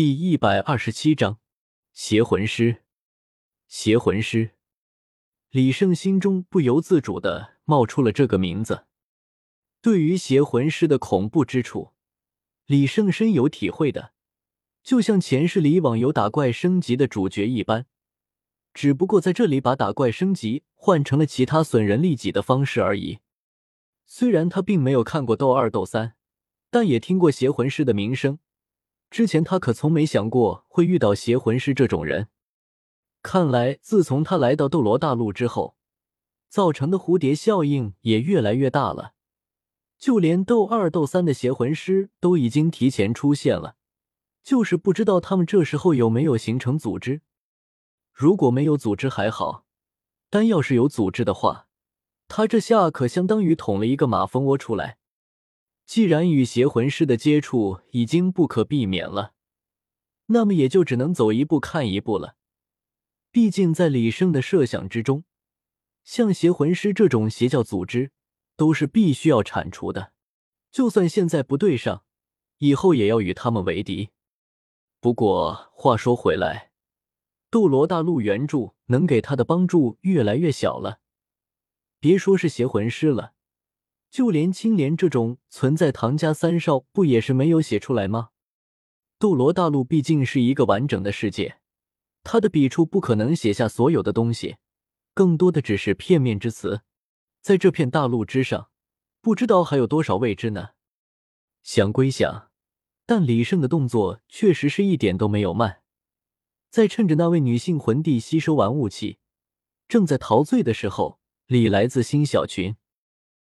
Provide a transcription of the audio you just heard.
第一百二十七章邪魂师。邪魂师，李胜心中不由自主的冒出了这个名字。对于邪魂师的恐怖之处，李胜深有体会的，就像前世里网游打怪升级的主角一般，只不过在这里把打怪升级换成了其他损人利己的方式而已。虽然他并没有看过斗二、斗三，但也听过邪魂师的名声。之前他可从没想过会遇到邪魂师这种人。看来，自从他来到斗罗大陆之后，造成的蝴蝶效应也越来越大了。就连斗二、斗三的邪魂师都已经提前出现了，就是不知道他们这时候有没有形成组织。如果没有组织还好，但要是有组织的话，他这下可相当于捅了一个马蜂窝出来。既然与邪魂师的接触已经不可避免了，那么也就只能走一步看一步了。毕竟在李胜的设想之中，像邪魂师这种邪教组织都是必须要铲除的。就算现在不对上，以后也要与他们为敌。不过话说回来，斗罗大陆援助能给他的帮助越来越小了。别说是邪魂师了。就连青莲这种存在，唐家三少不也是没有写出来吗？斗罗大陆毕竟是一个完整的世界，他的笔触不可能写下所有的东西，更多的只是片面之词。在这片大陆之上，不知道还有多少未知呢。想归想，但李胜的动作确实是一点都没有慢。在趁着那位女性魂帝吸收完雾气，正在陶醉的时候，李来自新小群。